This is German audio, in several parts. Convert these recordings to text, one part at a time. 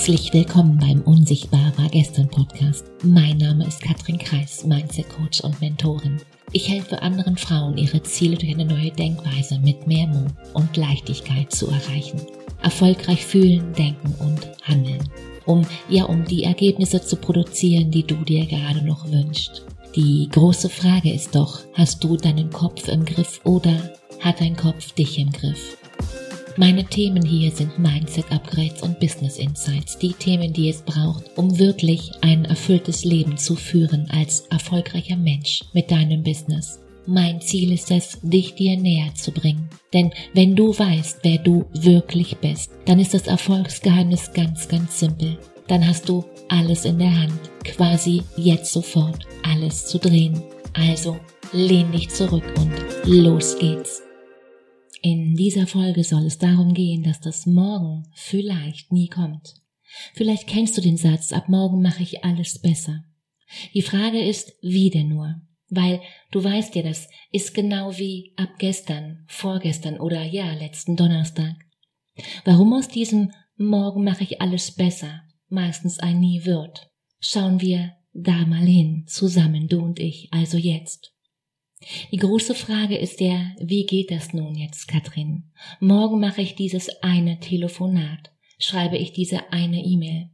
Herzlich willkommen beim Unsichtbar war gestern Podcast. Mein Name ist Katrin Kreis, Mindset Coach und Mentorin. Ich helfe anderen Frauen, ihre Ziele durch eine neue Denkweise mit mehr Mut und Leichtigkeit zu erreichen. Erfolgreich fühlen, denken und handeln. Um, ja, um die Ergebnisse zu produzieren, die du dir gerade noch wünschst. Die große Frage ist doch, hast du deinen Kopf im Griff oder hat dein Kopf dich im Griff? Meine Themen hier sind Mindset Upgrades und Business Insights, die Themen, die es braucht, um wirklich ein erfülltes Leben zu führen als erfolgreicher Mensch mit deinem Business. Mein Ziel ist es, dich dir näher zu bringen. Denn wenn du weißt, wer du wirklich bist, dann ist das Erfolgsgeheimnis ganz, ganz simpel. Dann hast du alles in der Hand, quasi jetzt sofort alles zu drehen. Also lehn dich zurück und los geht's. In dieser Folge soll es darum gehen, dass das Morgen vielleicht nie kommt. Vielleicht kennst du den Satz, ab morgen mache ich alles besser. Die Frage ist, wie denn nur? Weil du weißt ja, das ist genau wie ab gestern, vorgestern oder ja, letzten Donnerstag. Warum aus diesem Morgen mache ich alles besser meistens ein Nie wird? Schauen wir da mal hin, zusammen, du und ich, also jetzt. Die große Frage ist ja, wie geht das nun jetzt, Katrin? Morgen mache ich dieses eine Telefonat, schreibe ich diese eine E-Mail.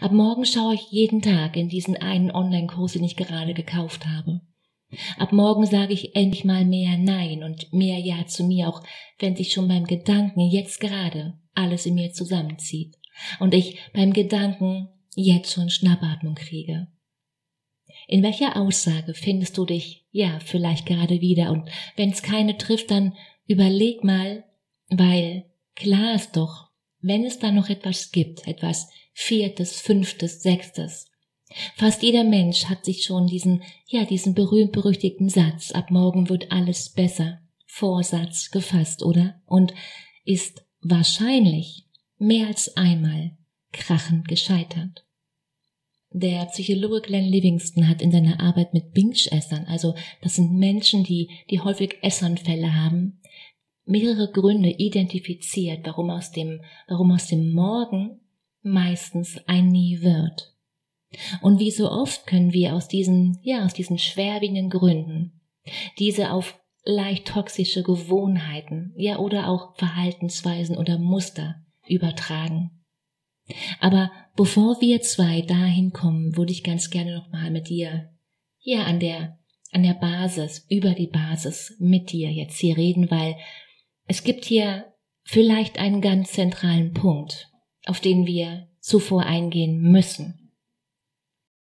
Ab morgen schaue ich jeden Tag in diesen einen Online-Kurs, den ich gerade gekauft habe. Ab morgen sage ich endlich mal mehr Nein und mehr Ja zu mir, auch wenn sich schon beim Gedanken jetzt gerade alles in mir zusammenzieht und ich beim Gedanken jetzt schon Schnappatmung kriege. In welcher Aussage findest du dich, ja, vielleicht gerade wieder? Und wenn es keine trifft, dann überleg mal, weil klar ist doch, wenn es da noch etwas gibt, etwas Viertes, Fünftes, Sechstes. Fast jeder Mensch hat sich schon diesen, ja, diesen berühmt-berüchtigten Satz, ab morgen wird alles besser, Vorsatz gefasst, oder? Und ist wahrscheinlich mehr als einmal krachend gescheitert. Der Psychologe Glenn Livingston hat in seiner Arbeit mit Binge-Essern, also das sind Menschen, die, die häufig Essanfälle haben, mehrere Gründe identifiziert, warum aus dem, warum aus dem Morgen meistens ein Nie wird. Und wie so oft können wir aus diesen, ja, aus diesen schwerwiegenden Gründen, diese auf leicht toxische Gewohnheiten, ja, oder auch Verhaltensweisen oder Muster übertragen. Aber bevor wir zwei dahin kommen, würde ich ganz gerne nochmal mit dir hier an der, an der Basis, über die Basis mit dir jetzt hier reden, weil es gibt hier vielleicht einen ganz zentralen Punkt, auf den wir zuvor eingehen müssen.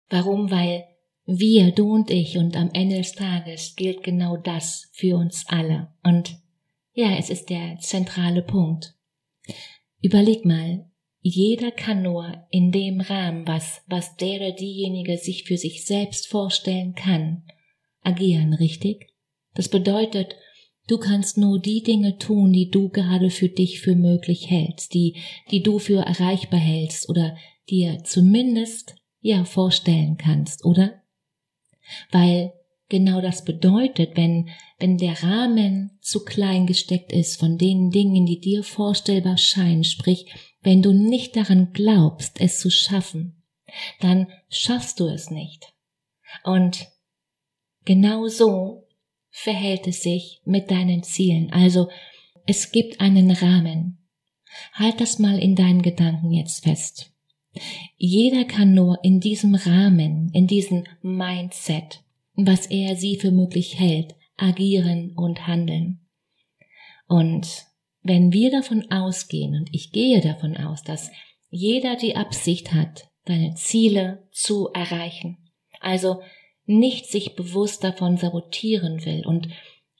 Warum? Weil wir, du und ich und am Ende des Tages gilt genau das für uns alle. Und ja, es ist der zentrale Punkt. Überleg mal, jeder kann nur in dem Rahmen, was, was der oder diejenige sich für sich selbst vorstellen kann, agieren, richtig? Das bedeutet, du kannst nur die Dinge tun, die du gerade für dich für möglich hältst, die, die du für erreichbar hältst oder dir zumindest, ja, vorstellen kannst, oder? Weil genau das bedeutet, wenn, wenn der Rahmen zu klein gesteckt ist von den Dingen, die dir vorstellbar scheinen, sprich, wenn du nicht daran glaubst, es zu schaffen, dann schaffst du es nicht. Und genau so verhält es sich mit deinen Zielen. Also es gibt einen Rahmen. Halt das mal in deinen Gedanken jetzt fest. Jeder kann nur in diesem Rahmen, in diesem Mindset, was er sie für möglich hält, agieren und handeln. Und wenn wir davon ausgehen, und ich gehe davon aus, dass jeder die Absicht hat, deine Ziele zu erreichen, also nicht sich bewusst davon sabotieren will und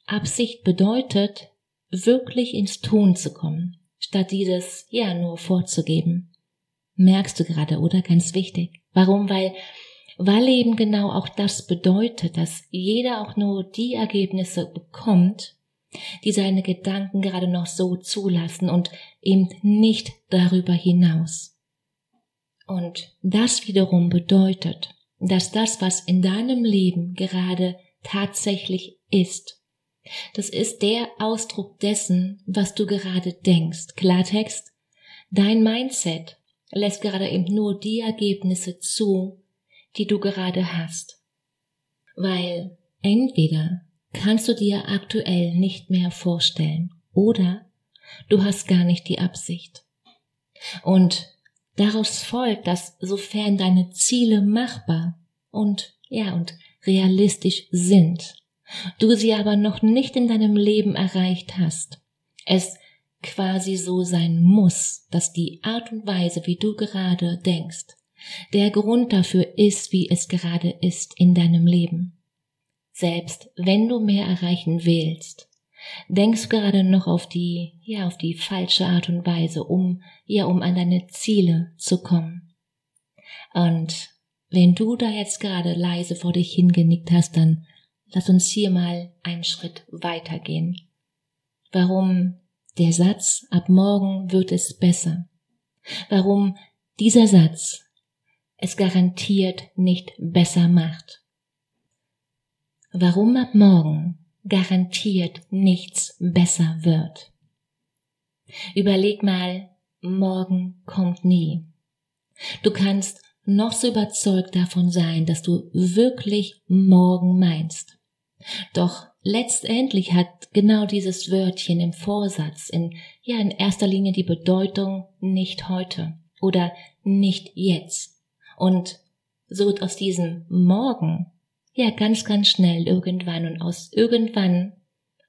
Absicht bedeutet, wirklich ins Tun zu kommen, statt dieses ja nur vorzugeben. Merkst du gerade, oder? Ganz wichtig. Warum? Weil, weil eben genau auch das bedeutet, dass jeder auch nur die Ergebnisse bekommt, die seine Gedanken gerade noch so zulassen und eben nicht darüber hinaus. Und das wiederum bedeutet, dass das, was in deinem Leben gerade tatsächlich ist, das ist der Ausdruck dessen, was du gerade denkst. Klartext, dein Mindset lässt gerade eben nur die Ergebnisse zu, die du gerade hast. Weil entweder kannst du dir aktuell nicht mehr vorstellen oder du hast gar nicht die Absicht. Und daraus folgt, dass sofern deine Ziele machbar und ja und realistisch sind, du sie aber noch nicht in deinem Leben erreicht hast, es quasi so sein muss, dass die Art und Weise, wie du gerade denkst, der Grund dafür ist, wie es gerade ist in deinem Leben. Selbst wenn du mehr erreichen willst, denkst du gerade noch auf die, ja, auf die falsche Art und Weise, um, ja, um an deine Ziele zu kommen. Und wenn du da jetzt gerade leise vor dich hingenickt hast, dann lass uns hier mal einen Schritt weitergehen. Warum der Satz, ab morgen wird es besser. Warum dieser Satz es garantiert nicht besser macht. Warum ab morgen garantiert nichts besser wird. Überleg mal, morgen kommt nie. Du kannst noch so überzeugt davon sein, dass du wirklich morgen meinst. Doch letztendlich hat genau dieses Wörtchen im Vorsatz in, ja, in erster Linie die Bedeutung nicht heute oder nicht jetzt. Und so wird aus diesem morgen ja ganz, ganz schnell irgendwann und aus irgendwann,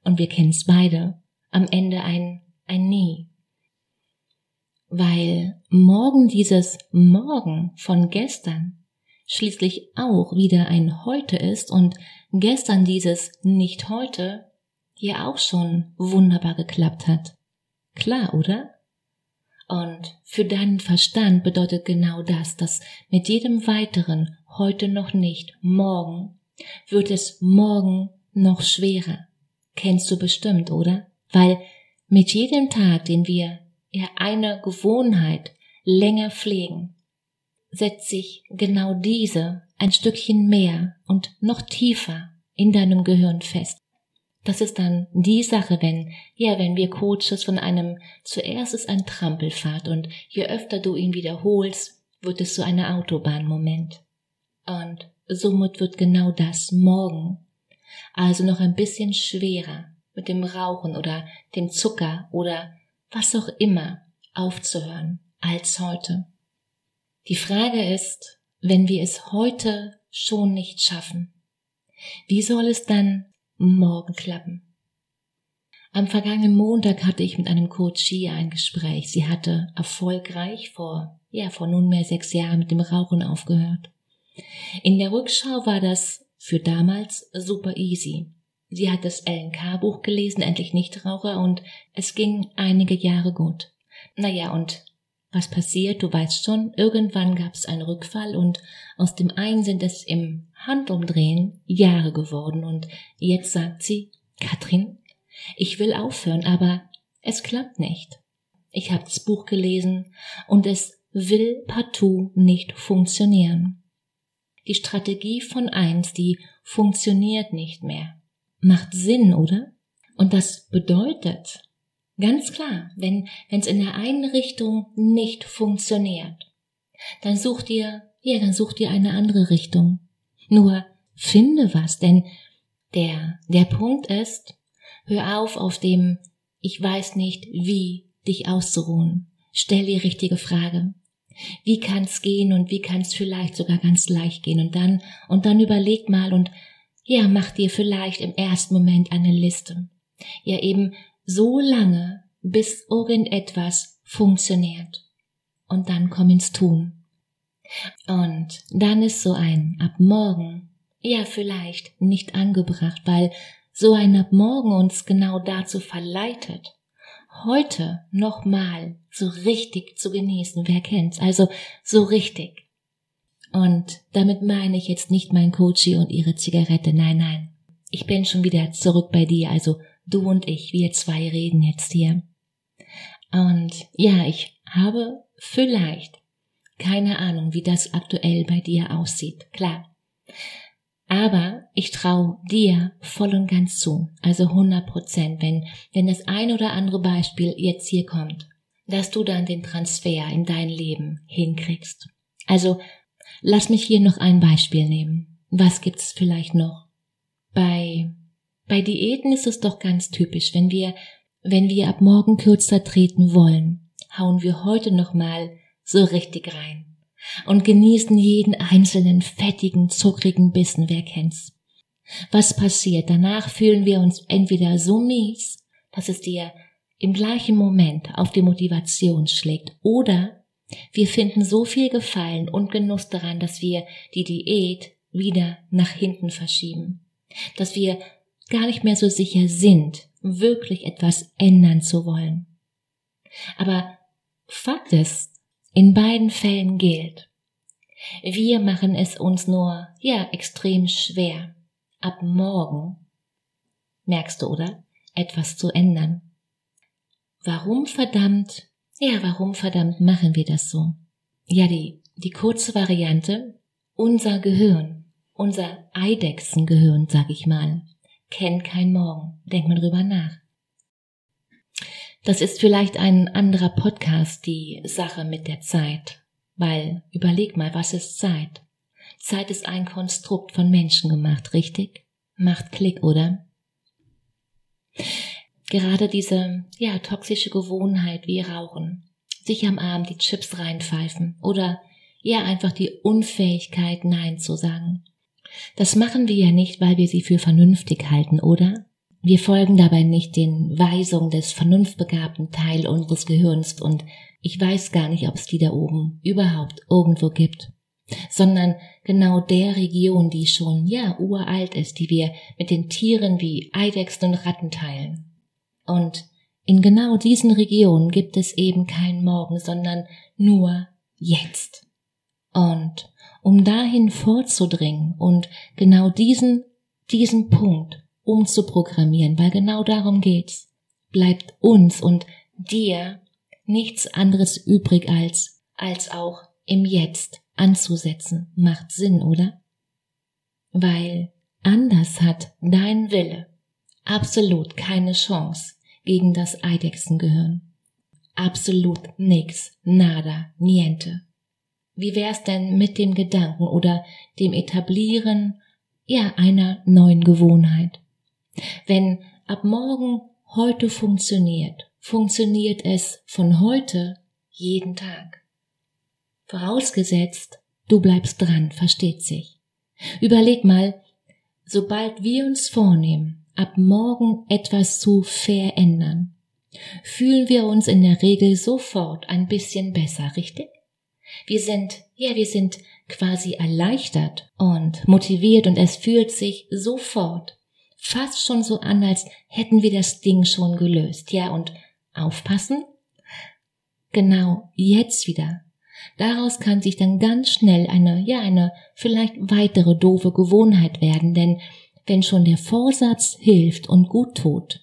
und wir kennen's beide, am Ende ein, ein Nie. Weil morgen dieses Morgen von gestern schließlich auch wieder ein Heute ist und gestern dieses nicht heute hier auch schon wunderbar geklappt hat. Klar, oder? Und für deinen Verstand bedeutet genau das, dass mit jedem weiteren heute noch nicht, morgen, wird es morgen noch schwerer. Kennst du bestimmt, oder? Weil mit jedem Tag, den wir ja eine Gewohnheit länger pflegen, setzt sich genau diese ein Stückchen mehr und noch tiefer in deinem Gehirn fest. Das ist dann die Sache, wenn, ja, wenn wir Coaches von einem, zuerst ist ein Trampelfahrt und je öfter du ihn wiederholst, wird es so eine Autobahnmoment. Und somit wird genau das morgen, also noch ein bisschen schwerer mit dem Rauchen oder dem Zucker oder was auch immer aufzuhören als heute. Die Frage ist, wenn wir es heute schon nicht schaffen, wie soll es dann morgen klappen? Am vergangenen Montag hatte ich mit einem Coachie ein Gespräch. Sie hatte erfolgreich vor, ja, vor nunmehr sechs Jahren mit dem Rauchen aufgehört. In der Rückschau war das für damals super easy. Sie hat das LNK-Buch gelesen, endlich Nichtraucher, und es ging einige Jahre gut. Naja, und was passiert, du weißt schon, irgendwann gab es einen Rückfall und aus dem einen sind es im Handumdrehen Jahre geworden und jetzt sagt sie, Katrin, ich will aufhören, aber es klappt nicht. Ich habe das Buch gelesen und es will partout nicht funktionieren. Die Strategie von eins, die funktioniert nicht mehr. Macht Sinn, oder? Und das bedeutet, Ganz klar, wenn es in der einen Richtung nicht funktioniert, dann such dir, ja, dann such dir eine andere Richtung. Nur finde was, denn der, der Punkt ist, hör auf auf dem, ich weiß nicht wie, dich auszuruhen. Stell die richtige Frage. Wie kann's gehen und wie kann's vielleicht sogar ganz leicht gehen und dann, und dann überleg mal und ja, mach dir vielleicht im ersten Moment eine Liste. Ja, eben, so lange, bis irgendetwas funktioniert. Und dann komm ins Tun. Und dann ist so ein ab morgen, ja vielleicht nicht angebracht, weil so ein ab morgen uns genau dazu verleitet, heute nochmal so richtig zu genießen. Wer kennt's? Also so richtig. Und damit meine ich jetzt nicht mein Coachie und ihre Zigarette. Nein, nein. Ich bin schon wieder zurück bei dir. Also Du und ich, wir zwei reden jetzt hier. Und ja, ich habe vielleicht keine Ahnung, wie das aktuell bei dir aussieht. Klar. Aber ich traue dir voll und ganz zu. Also 100 Prozent. Wenn, wenn das ein oder andere Beispiel jetzt hier kommt, dass du dann den Transfer in dein Leben hinkriegst. Also lass mich hier noch ein Beispiel nehmen. Was gibt's vielleicht noch? Bei bei Diäten ist es doch ganz typisch, wenn wir wenn wir ab morgen kürzer treten wollen, hauen wir heute noch mal so richtig rein und genießen jeden einzelnen fettigen, zuckrigen Bissen, wer kennt's. Was passiert? Danach fühlen wir uns entweder so mies, dass es dir im gleichen Moment auf die Motivation schlägt, oder wir finden so viel Gefallen und Genuss daran, dass wir die Diät wieder nach hinten verschieben, dass wir gar nicht mehr so sicher sind, wirklich etwas ändern zu wollen. Aber Fakt ist, in beiden Fällen gilt, wir machen es uns nur, ja, extrem schwer, ab morgen, merkst du, oder? Etwas zu ändern. Warum verdammt, ja, warum verdammt machen wir das so? Ja, die, die kurze Variante, unser Gehirn, unser Eidechsengehirn, sag ich mal, kennt kein Morgen. Denk mal drüber nach. Das ist vielleicht ein anderer Podcast, die Sache mit der Zeit. Weil, überleg mal, was ist Zeit? Zeit ist ein Konstrukt von Menschen gemacht, richtig? Macht Klick, oder? Gerade diese, ja, toxische Gewohnheit wie Rauchen, sich am Abend die Chips reinpfeifen oder ja einfach die Unfähigkeit, Nein zu sagen. Das machen wir ja nicht, weil wir sie für vernünftig halten, oder? Wir folgen dabei nicht den Weisungen des vernunftbegabten Teil unseres Gehirns und ich weiß gar nicht, ob es die da oben überhaupt irgendwo gibt, sondern genau der Region, die schon, ja, uralt ist, die wir mit den Tieren wie Eidechsen und Ratten teilen. Und in genau diesen Regionen gibt es eben kein Morgen, sondern nur jetzt. Und um dahin vorzudringen und genau diesen, diesen Punkt umzuprogrammieren, weil genau darum geht's, bleibt uns und dir nichts anderes übrig als, als auch im Jetzt anzusetzen. Macht Sinn, oder? Weil anders hat dein Wille absolut keine Chance gegen das Eidechsengehirn. Absolut nix, nada, niente. Wie wär's denn mit dem Gedanken oder dem Etablieren ja einer neuen Gewohnheit? Wenn ab morgen heute funktioniert, funktioniert es von heute jeden Tag. Vorausgesetzt, du bleibst dran, versteht sich. Überleg mal, sobald wir uns vornehmen, ab morgen etwas zu verändern, fühlen wir uns in der Regel sofort ein bisschen besser, richtig? Wir sind, ja, wir sind quasi erleichtert und motiviert und es fühlt sich sofort fast schon so an, als hätten wir das Ding schon gelöst. Ja, und aufpassen? Genau jetzt wieder. Daraus kann sich dann ganz schnell eine, ja, eine vielleicht weitere doofe Gewohnheit werden, denn wenn schon der Vorsatz hilft und gut tut,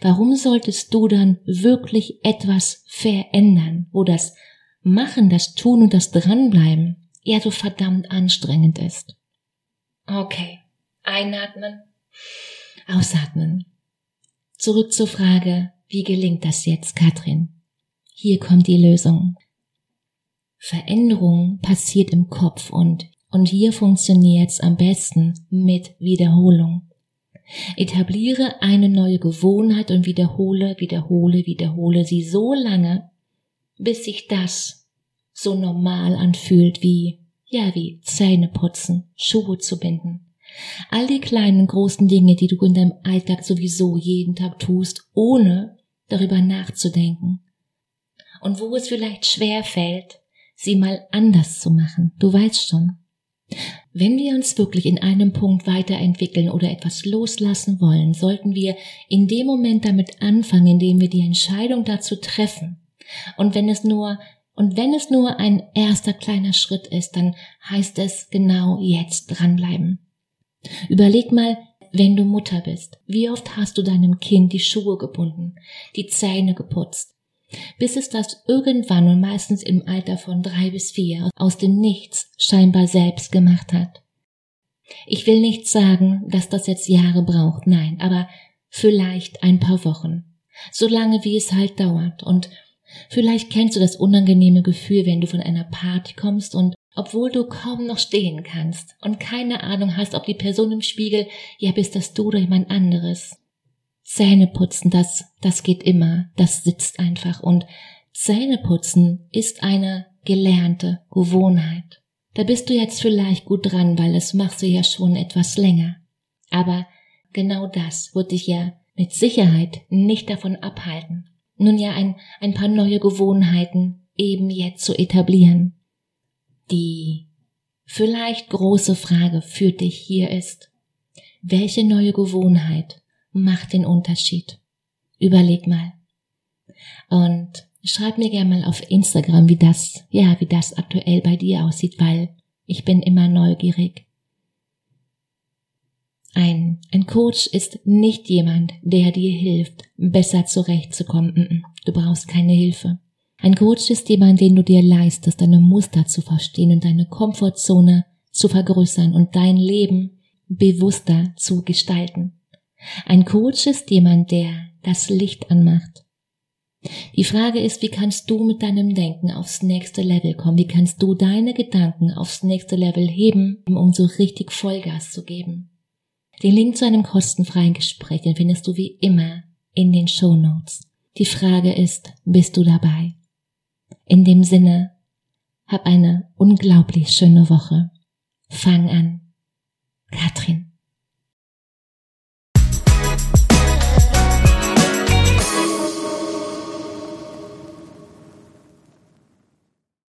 warum solltest du dann wirklich etwas verändern, wo das Machen, das Tun und das Dranbleiben eher so verdammt anstrengend ist. Okay, einatmen, ausatmen. Zurück zur Frage, wie gelingt das jetzt, Katrin? Hier kommt die Lösung. Veränderung passiert im Kopf und, und hier funktioniert's am besten mit Wiederholung. Etabliere eine neue Gewohnheit und wiederhole, wiederhole, wiederhole sie so lange, bis sich das so normal anfühlt wie, ja, wie Zähne putzen, Schuhe zu binden. All die kleinen, großen Dinge, die du in deinem Alltag sowieso jeden Tag tust, ohne darüber nachzudenken. Und wo es vielleicht schwer fällt, sie mal anders zu machen. Du weißt schon. Wenn wir uns wirklich in einem Punkt weiterentwickeln oder etwas loslassen wollen, sollten wir in dem Moment damit anfangen, indem wir die Entscheidung dazu treffen, und wenn es nur und wenn es nur ein erster kleiner Schritt ist, dann heißt es genau jetzt dranbleiben. Überleg mal, wenn du Mutter bist, wie oft hast du deinem Kind die Schuhe gebunden, die Zähne geputzt, bis es das irgendwann und meistens im Alter von drei bis vier aus dem Nichts scheinbar selbst gemacht hat. Ich will nicht sagen, dass das jetzt Jahre braucht, nein, aber vielleicht ein paar Wochen, so lange wie es halt dauert und Vielleicht kennst du das unangenehme Gefühl, wenn du von einer Party kommst und obwohl du kaum noch stehen kannst und keine Ahnung hast, ob die Person im Spiegel, ja, bist das du oder jemand anderes. Zähne putzen, das, das geht immer, das sitzt einfach und Zähne putzen ist eine gelernte Gewohnheit. Da bist du jetzt vielleicht gut dran, weil das machst du ja schon etwas länger. Aber genau das wird dich ja mit Sicherheit nicht davon abhalten, nun ja ein, ein paar neue Gewohnheiten eben jetzt zu etablieren. Die vielleicht große Frage für dich hier ist, welche neue Gewohnheit macht den Unterschied? Überleg mal. Und schreib mir gerne mal auf Instagram, wie das, ja, wie das aktuell bei dir aussieht, weil ich bin immer neugierig. Ein, ein Coach ist nicht jemand, der dir hilft, besser zurechtzukommen. Du brauchst keine Hilfe. Ein Coach ist jemand, den du dir leistest, deine Muster zu verstehen und deine Komfortzone zu vergrößern und dein Leben bewusster zu gestalten. Ein Coach ist jemand, der das Licht anmacht. Die Frage ist, wie kannst du mit deinem Denken aufs nächste Level kommen? Wie kannst du deine Gedanken aufs nächste Level heben, um so richtig Vollgas zu geben? Den Link zu einem kostenfreien Gespräch, den findest du wie immer in den Show Notes. Die Frage ist, bist du dabei? In dem Sinne, hab eine unglaublich schöne Woche. Fang an. Katrin.